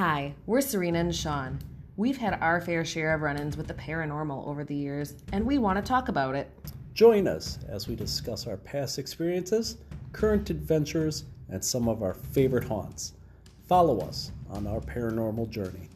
Hi, we're Serena and Sean. We've had our fair share of run ins with the paranormal over the years, and we want to talk about it. Join us as we discuss our past experiences, current adventures, and some of our favorite haunts. Follow us on our paranormal journey.